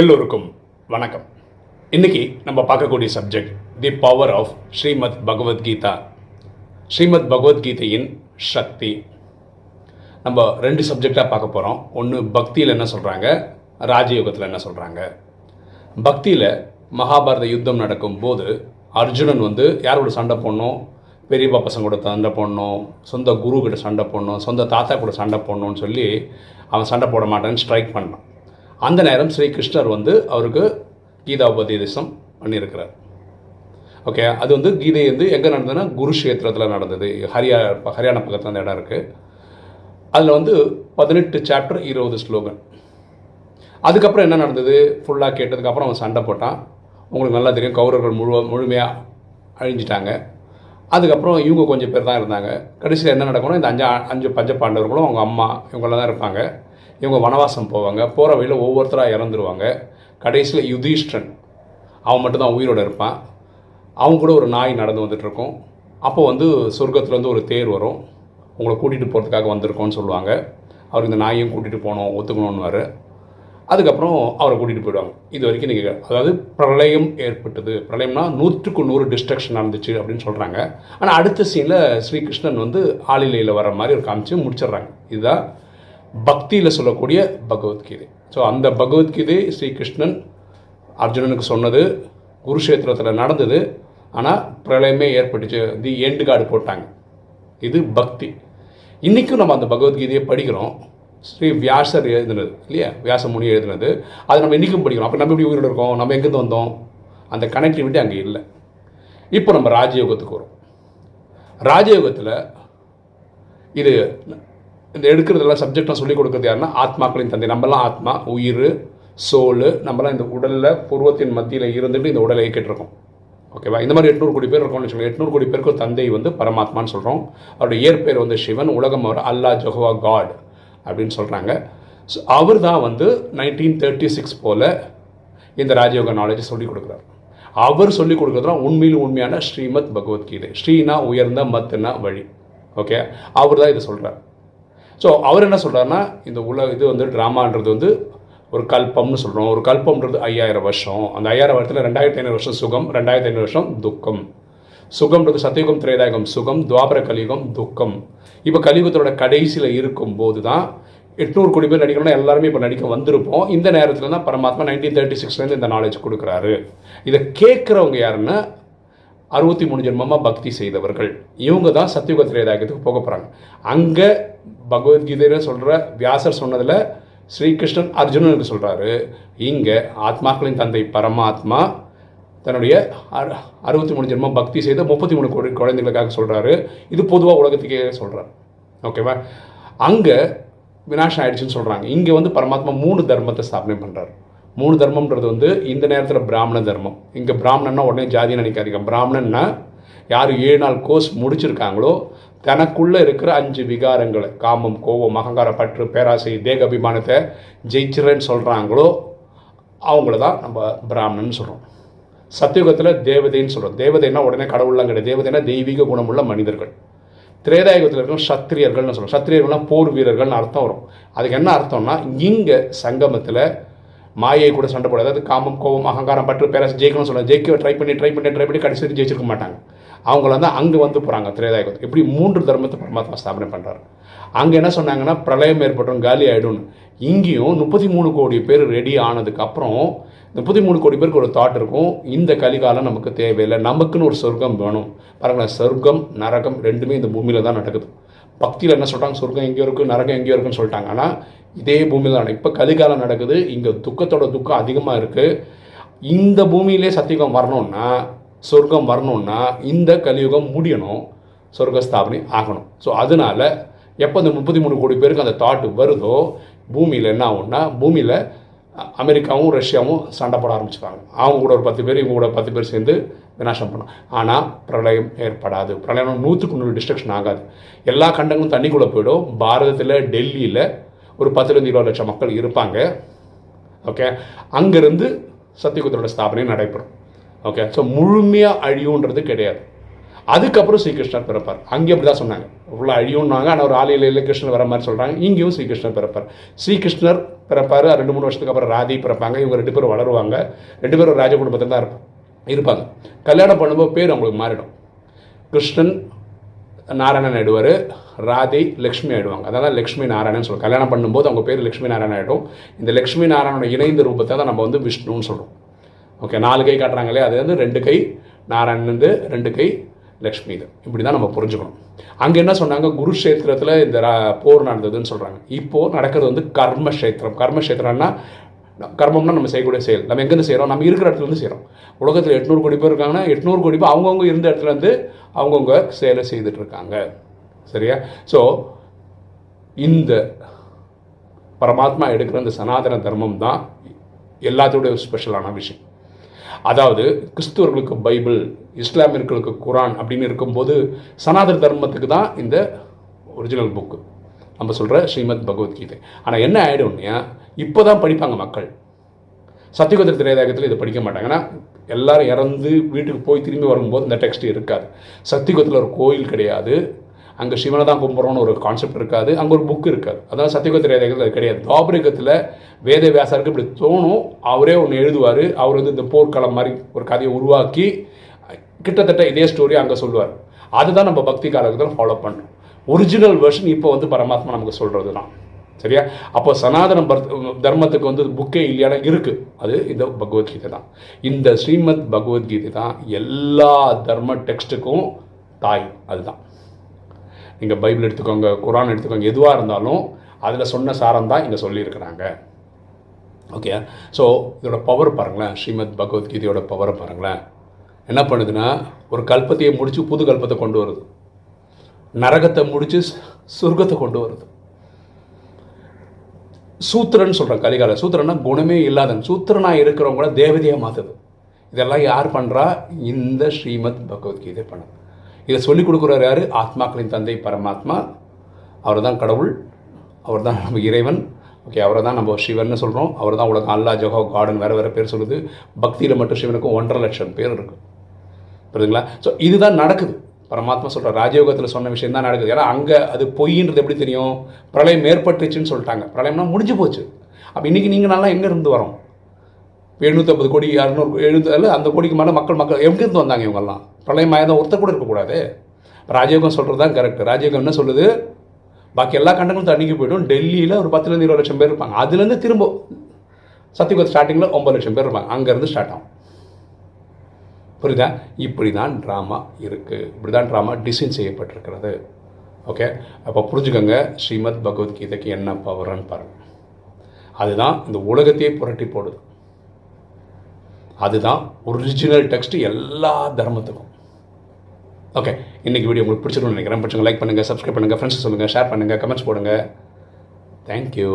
எல்லோருக்கும் வணக்கம். இன்னைக்கு நம்ம பார்க்கக்கூடிய subject the power of Srimad Bhagavad Gita. Srimad பகவத்கீதையின் சக்தி. நம்ம ரெண்டு சப்ஜெக்டாக பார்க்க போகிறோம் ஒன்று பக்தியில் என்ன சொல்கிறாங்க ராஜயோகத்தில் என்ன சொல்கிறாங்க பக்தியில் மகாபாரத யுத்தம் நடக்கும் போது அர்ஜுனன் வந்து யாரோட சண்டை போடணும்? பெரியப்பா பசங்க கூட சண்டை போடணும் சொந்த குரு கிட்ட சண்டை போடணும் சொந்த தாத்தா கூட சண்டை போடணும்னு சொல்லி அவன் சண்டை போட மாட்டேன்னு ஸ்ட்ரைக் பண்ணான் அந்த நேரம் ஸ்ரீ கிருஷ்ணர் வந்து அவருக்கு கீதா உபதேசம் பண்ணியிருக்கிறார். ஓகே அது வந்து கீதை வந்து எங்கே நடந்ததுன்னா குருஷேத்திரத்தில் நடந்தது. ஹரியா ஹரியானா பக்கத்தில் அந்த இடம் இருக்குது அதில் வந்து பதினெட்டு சாப்டர் இருபது ஸ்லோகன் அதுக்கப்புறம் என்ன நடந்தது? ஃபுல்லாக கேட்டதுக்கப்புறம் அவன் சண்டை போட்டான். உங்களுக்கு நல்லா தெரியும் கௌரவர்கள் முழு முழுமையாக அழிஞ்சிட்டாங்க. அதுக்கப்புறம் இவங்க கொஞ்சம் பேர் தான் இருந்தாங்க. கடைசியில் என்ன நடக்கணும் இந்த அஞ்சு அஞ்சு பஞ்ச பாண்டவர்களும் அவங்க அம்மா இவங்களாம் தான் இருப்பாங்க. இவங்க வனவாசம் போவாங்க. போகிற வழியில் ஒவ்வொருத்தராக இறந்துருவாங்க. கடைசியில் யுதிஷ்டன் அவன் மட்டும்தான் உயிரோடு இருப்பான். அவங்க கூட ஒரு நாய் நடந்து வந்துட்டுருக்கோம். அப்போ வந்து சொர்க்கத்துலேருந்து ஒரு தேர் வரும். உங்களை கூட்டிகிட்டு போகிறதுக்காக வந்திருக்கோன்னு சொல்லுவாங்க. அவர் இந்த நாயையும் கூட்டிகிட்டு போகணும் ஒத்துக்கணும்னு அதுக்கப்புறம் அவரை கூட்டிகிட்டு போயிடுவாங்க. இது வரைக்கும் நீங்கள் அதாவது பிரளயம் ஏற்பட்டது. பிரளயம்னா நூற்றுக்கு நூறு டிஸ்ட்ரக்ஷன் நடந்துச்சு அப்படின்னு சொல்கிறாங்க ஆனால் அடுத்த சீனில் ஸ்ரீகிருஷ்ணன் வந்து ஆளிலையில் வர மாதிரி ஒரு காமிச்சு முடிச்சிடுறாங்க. இதுதான் பக்தியில் சொல்லக்கூடிய பகவத்கீதை. ஸோ அந்த பகவத்கீதை ஸ்ரீகிருஷ்ணன் அர்ஜுனனுக்கு சொன்னது குருஷேத்திரத்தில் நடந்தது. ஆனால் பிரளயமே ஏற்பட்டுச்சு. தி எண்டு கார்டு போட்டாங்க. இது பக்தி. இன்றைக்கும் நம்ம அந்த பகவத்கீதையை படிக்கிறோம். ஸ்ரீ வியாசர் எழுதினது இல்லையா? வியாச முனி எழுதினது. அதை நம்ம இன்றைக்கும் படிக்கிறோம். அப்போ நம்ம எப்படி உயிரோடு இருக்கோம்? நம்ம எங்கேருந்து வந்தோம்? அந்த கனெக்டிவிட்டி அங்கே இல்லை. இப்போ நம்ம ராஜயோகத்துக்கு வரும். ராஜயோகத்தில் இது இந்த எடுக்கிறதெல்லாம் சப்ஜெக்டாக சொல்லிக் கொடுக்குறது யாருன்னா ஆத்மாக்களின் தந்தை. நம்மலாம் ஆத்மா உயிர் சோல் நம்மலாம் இந்த உடலில் பூர்வத்தின் மத்தியில் இருந்துட்டு இந்த உடலை இயக்கிட்டுருக்கோம். ஓகேவா இந்த மாதிரி எட்நூறு கோடி பேர் இருக்கோம்னு வச்சுக்கோங்க. எட்நூறு கோடி பேருக்கு தந்தை வந்து பரமாத்மான்னு சொல்கிறோம் அவருடைய இயற்பெயர் வந்து சிவன் உலகம் அவர் அல்லா ஜஹுவா காட் அப்படின்னு சொல்கிறாங்க ஸோ அவர் தான் வந்து நைன்டீன் தேர்ட்டி சிக்ஸ் போல் இந்த ராஜயோக நாலேஜ் சொல்லிக் கொடுக்குறாரு. அவர் சொல்லிக் கொடுக்குறது உண்மையில் உண்மையான ஸ்ரீமத் பகவத்கீதை ஸ்ரீனா உயர்ந்த மத்துனா வழி. ஓகே அவர் தான் இதை சொல்கிறார் ஸோ அவர் என்ன சொல்கிறாருன்னா இந்த உலக இது வந்து ட்ராமான்றது வந்து ஒரு கல்பம்னு சொல்கிறோம் ஒரு கல்பம்ன்றது ஐயாயிரம் வருஷம். அந்த ஐயாயிரம் வருஷத்தில் ரெண்டாயிரத்தி ஐநூறு வருஷம் சுகம் ரெண்டாயிரத்தி ஐநூறு வருஷம் துக்கம். சுகம்ன்றது சத்தியுகம் திரேதாயுகம் சுகம் துவாபர கலியுகம் துக்கம். இப்போ கலியுகத்தோட கடைசியில் இருக்கும்போது தான் எட்நூறு கோடி பேர் நடிக்கணும்னா எல்லாருமே இப்போ நடிக்க வந்திருப்போம். இந்த நேரத்தில் தான் பரமாத்மா நைன்டீன் தேர்ட்டி சிக்ஸ்லேருந்து இந்த நாலேஜ் கொடுக்குறாரு. இதை கேட்குறவங்க யாருன்னா அறுபத்தி மூணு ஜென்மமாக பக்தி செய்தவர்கள். இவங்க தான் சத்தியுக திரேதாயத்துக்கு போக போகிறாங்க அங்கே பகவத்கீதையில் சொல்கிற வியாசர் சொன்னதில் ஸ்ரீகிருஷ்ணன் அர்ஜுனனுக்கு சொல்கிறாரு இங்கே ஆத்மாக்களின் தந்தை பரமாத்மா தன்னுடைய அறு அறுபத்தி மூணு ஜென்மம் பக்தி செய்த முப்பத்தி மூணு கோடி குழந்தைகளுக்காக சொல்கிறாரு இது பொதுவாக உலகத்துக்கே சொல்கிறார் ஓகேவா? அங்கே வினாஷம் ஆயிடுச்சுன்னு சொல்கிறாங்க இங்கே வந்து பரமாத்மா மூணு தர்மத்தை ஸ்தாபனை பண்ணுறாரு மூணு தர்மம்ன்றது வந்து இந்த நேரத்தில் பிராமண தர்மம். இங்கே பிராமணன்னா உடனே ஜாதி நினைக்காதீங்க. பிராமணன்னா யார் ஏழு நாள் கோர்ஸ் முடிச்சிருக்காங்களோ தனக்குள்ளே இருக்கிற அஞ்சு விகாரங்களை காமம் கோபம் அகங்கார பற்று பேராசை தேக அபிமானத்தை ஜெயிச்சிரன்னு சொல்கிறாங்களோ அவங்கள தான் நம்ம பிராமணன் சொல்கிறோம் சத்தியுகத்தில் தேவதைன்னு சொல்கிறோம் தேவதைன்னா உடனே கடவுள்லாம் கிடையாது. தேவதைனா தெய்வீக குணமுள்ள மனிதர்கள். திரேதாயுகத்தில் இருக்கிற சத்திரியர்கள்னு சொல்கிறோம் சத்திரியர்கள்னால் போர் வீரர்கள்னு அர்த்தம் வரும். அதுக்கு என்ன அர்த்தம்னா இங்கே சங்கமத்தில் மாயை கூட சண்டை போட அதாவது காமம் கோபம் அகங்காரம் பற்று பேராசை ஜெயிக்கணும்னு சொல்லுவாங்க ஜெயிக்க ட்ரை பண்ணி ட்ரை பண்ணி ட்ரை பண்ணி கடைசி ஜெயிச்சிருக்க மாட்டாங்க. அவங்கள வந்து அங்கே வந்து போகிறாங்க திரேதாயுகத்துக்கு இப்படி மூன்று தர்மத்தை பரமாத்மா ஸ்தாபனை பண்ணுறாரு அங்கே என்ன சொன்னாங்கன்னா பிரளயம் ஏற்பட்டும் காலி ஆகிடும்னு இங்கேயும் முப்பத்தி மூணு கோடி பேர் ரெடி ஆனதுக்கப்புறம் முப்பத்தி மூணு கோடி பேருக்கு ஒரு தாட் இருக்கும் இந்த கலிகாலம் நமக்கு தேவையில்லை நமக்குன்னு ஒரு சொர்க்கம் வேணும். பாருங்களேன் சொர்க்கம் நரகம் ரெண்டுமே இந்த பூமியில் தான் நடக்குது. பக்தியில் என்ன சொல்கிறாங்க சொர்க்கம் எங்கேயோ இருக்குது நரகம் எங்கேயோ இருக்குன்னு சொல்லிட்டாங்க. ஆனால் இதே பூமியில் தான் இப்போ கலிகாலம் நடக்குது இங்கே துக்கத்தோட துக்கம் அதிகமாக இருக்குது இந்த பூமியிலே சத்தியகம் வரணும்னா சொர்க்கம் வரணும்னா இந்த கலியுகம் முடியணும் சொர்க்க ஸ்தாபனை ஆகணும். ஸோ அதனால் எப்போ இந்த முப்பத்தி மூணு கோடி பேருக்கு அந்த தாட் வருதோ பூமியில் என்ன ஆகும்னா பூமியில் அமெரிக்காவும் ரஷ்யாவும் சண்டை போட ஆரம்பிச்சுப்பாங்க. அவங்க கூட ஒரு பத்து பேர் இவங்க கூட பத்து பேர் சேர்ந்து விநாசம் பண்ணும் ஆனால் பிரளயம் ஏற்படாது. பிரளயம் நூற்றுக்கு நூறு டிஸ்ட்ரக்ஷன் ஆகாது. எல்லா கண்டங்களும் தண்ணிக்குள்ளே போயிடும். பாரதத்தில் டெல்லியில் ஒரு பத்துலேருந்து இருபது லட்சம் மக்கள் இருப்பாங்க. ஓகே அங்கேருந்து சத்தியகுத்தரோட ஸ்தாபனை நடைபெறும். ஓகே ஸோ முழுமையாக அழியுன்றது கிடையாது. அதுக்கப்புறம் ஸ்ரீகிருஷ்ணர் பிறப்பார். அங்கே அப்படி தான் சொன்னாங்க. ஃபுல்லாக அழியும்னாங்க. ஆனால் ஒரு ஆலையில் கிருஷ்ணர் வர மாதிரி சொல்கிறாங்க இங்கேயும் ஸ்ரீகிருஷ்ணர் பிறப்பார். ஸ்ரீகிருஷ்ணர் பிறப்பார். ரெண்டு மூணு வருஷத்துக்கு அப்புறம் ராதி பிறப்பாங்க. இவங்க ரெண்டு பேரும் வளருவாங்க. ரெண்டு பேரும் ராஜ குடும்பத்தில் தான் இருப்பாங்க இருப்பாங்க. கல்யாணம் பண்ணும்போது பேர் அவங்களுக்கு மாறிடும். கிருஷ்ணன் நாராயணன் ஆயிடுவார். ராதை லக்ஷ்மி ஆயிடுவாங்க. அதான் லக்ஷ்மி நாராயணன் சொல்லுவோம் கல்யாணம் பண்ணும்போது அவங்க பேர் லக்ஷ்மி நாராயணன் ஆகிடும் இந்த லக்ஷ்மி நாராயணோட இணைந்த ரூபத்தை தான் நம்ம வந்து விஷ்ணுன்னு சொல்கிறோம் ஓகே நாலு கை காட்டுறாங்களே அது வந்து ரெண்டு கை நாராயணன் ரெண்டு கை லக்ஷ்மி இது. இப்படி தான் நம்ம புரிஞ்சுக்கணும். அங்கே என்ன சொன்னாங்க? குருஷேத்திரத்தில் இந்த ரா- போர் நடந்ததுன்னு சொல்கிறாங்க இப்போது நடக்கிறது வந்து கர்மக்ஷேத்திரம். கர்மக்ஷேத்திரம்னா கர்மம்னா நம்ம செய்யக்கூடிய செயல். நம்ம எங்கேருந்து செய்கிறோம் நம்ம இருக்கிற இடத்துலேருந்து செய்கிறோம் உலகத்தில் எட்நூறு கோடி பேர் இருக்காங்கன்னா எட்நூறு கோடி பேர் அவங்கவுங்க இருந்த இடத்துலேருந்து அவங்கவுங்க செயலை செய்துட்டு இருக்காங்க. சரியா? ஸோ இந்த பரமாத்மா எடுக்கிற இந்த சனாதன தர்மம் தான் எல்லாத்தோடைய ஸ்பெஷலான விஷயம். அதாவது கிறிஸ்துவர்களுக்கு பைபிள் இஸ்லாமியர்களுக்கு குரான் அப்படின்னு இருக்கும்போது சனாதன தர்மத்துக்கு தான் இந்த ஒரிஜினல் புக்கு நம்ம சொல்கிற ஸ்ரீமத் பகவத்கீதை ஆனால் என்ன ஆகிடும்னா இப்போ தான் படிப்பாங்க மக்கள். சத்தியகுதிர திரையதாகத்தில் இதை படிக்க மாட்டாங்க. ஏன்னா எல்லாரும் இறந்து வீட்டுக்கு போய் திரும்பி வரும்போது இந்த டெக்ஸ்ட் இருக்காது. சத்தியகுதத்தில் ஒரு கோயில் கிடையாது. அங்கே சிவனை தான் கும்பிட்றோன்னு ஒரு கான்செப்ட் இருக்காது. அங்கே ஒரு புக் இருக்காது. அதான் சத்தியகுத்திர திரையதாகத்தில் அது கிடையாது. துவாபரிகத்தில் வேத வியாசருக்கு இப்படி தோணும். அவரே ஒன்று எழுதுவார். அவர் வந்து இந்த போர்க்களம் மாதிரி ஒரு கதையை உருவாக்கி கிட்டத்தட்ட இதே ஸ்டோரி அங்கே சொல்லுவார். அதுதான் நம்ம பக்தி காலத்தில் ஃபாலோ பண்ணுறோம் ஒரிஜினல் வெர்ஷன் இப்போ வந்து பரமாத்மா நமக்கு சொல்கிறது தான் சரியா? அப்போ சனாதன பர்த் தர்மத்துக்கு வந்து புக்கே இல்லையான இருக்குது அது இந்த பகவத்கீதை தான் இந்த ஸ்ரீமத் பகவத்கீதை தான் எல்லா தர்ம டெக்ஸ்ட்டுக்கும் தாய். அதுதான். நீங்கள் பைபிள் எடுத்துக்கோங்க குரான் எடுத்துக்கோங்க எதுவாக இருந்தாலும் அதில் சொன்ன சாரம் தான் இங்கே சொல்லியிருக்கிறாங்க. ஓகே ஸோ இதோட பவர் பாருங்களேன் ஸ்ரீமத் பகவத்கீதையோட பவரை பாருங்களேன். என்ன பண்ணுதுன்னா ஒரு கல்பத்தையை முடித்து புது கல்பத்தை கொண்டு வருது. நரகத்தை முடித்து சொர்க்கத்தை கொண்டு வருது. சூத்திரன் சொல்கிறேன் கலிகால சூத்திரன்னா குணமே இல்லாதன் சூத்திரனாக இருக்கிறவங்கள தேவதையாக மாற்றுது இதெல்லாம் யார் பண்ணுறா இந்த ஸ்ரீமத் பகவத்கீதை பண்ணுது இதை சொல்லிக் கொடுக்குறார் யார்? ஆத்மாக்களின் தந்தை பரமாத்மா. அவர் தான் கடவுள் அவர் தான் நம்ம இறைவன். ஓகே அவரை தான் நம்ம சிவன் சொல்கிறோம் அவர் தான் உலகம். அல்லா ஜஹோ கார்டன் வேறு வேறு பேர் சொல்லுது. பக்தியில் மட்டும் சிவனுக்கும் ஒன்றரை லட்சம் பேர் இருக்கு. புரியுதுங்களா? ஸோ இதுதான் நடக்குது. பரமாத்மா சொல்கிற ராஜயோகத்தில் சொன்ன விஷயம் தான் நடக்குது. ஏன்னா அங்கே அது பொய்ன்றது எப்படி தெரியும்? பிரளயம் ஏற்பட்டுச்சுன்னு சொல்லிட்டாங்க. பிரளயம்னா முடிஞ்சு போச்சு. அப்போ இன்றைக்கி நீங்கள் நல்லா எங்கே இருந்து வரோம்? எழுநூற்றம்பது கோடி அறுநூறு எழுநூத்தி அல்ல அந்த கோடிக்கு மேலே மக்கள் மக்கள் எங்கேருந்து வந்தாங்க இவங்கெல்லாம்? பிரளயமாக இருந்தால் ஒருத்தர் கூட இருக்கக்கூடாது ராஜயோகம் சொல்கிறது தான் கரெக்ட் ராஜயோகம் என்ன சொல்லுது? பாக்கி எல்லா கண்டங்களும் தண்ணிக்கு போய்டும். டெல்லியில் ஒரு பத்துலேருந்து இருபது லட்சம் பேர் இருப்பாங்க. அதுலேருந்து திரும்ப சத்தியகுத் ஸ்டார்டிங்கில் ஒம்பது லட்சம் பேர் இருப்பாங்க. அங்கேருந்து ஸ்டார்ட் ஆகும். புரியுதா? இப்படி தான் ட்ராமா இருக்குது இப்படி தான் ட்ராமா டிசைன் செய்யப்பட்டிருக்கிறது. ஓகே அப்போ புரிஞ்சுக்கோங்க ஸ்ரீமத் பகவத்கீதைக்கு என்ன பவர்னு பாருங்கள் அதுதான் இந்த உலகத்தையே புரட்டி போடுது. அதுதான் ஒரிஜினல் டெக்ஸ்ட் எல்லா தர்மத்துக்கும். ஓகே இன்னைக்கு வீடியோ உங்களுக்கு பிடிச்சிருக்கும்னு நினைக்கிறேன். பிடிச்சிங்க லைக் பண்ணுங்கள் சப்ஸ்கிரைப் பண்ணுங்கள் ஃப்ரெண்ட்ஸ் சொல்லுங்கள் ஷேர் பண்ணுங்கள் கமெண்ட்ஸ் போடுங்க. தேங்க்யூ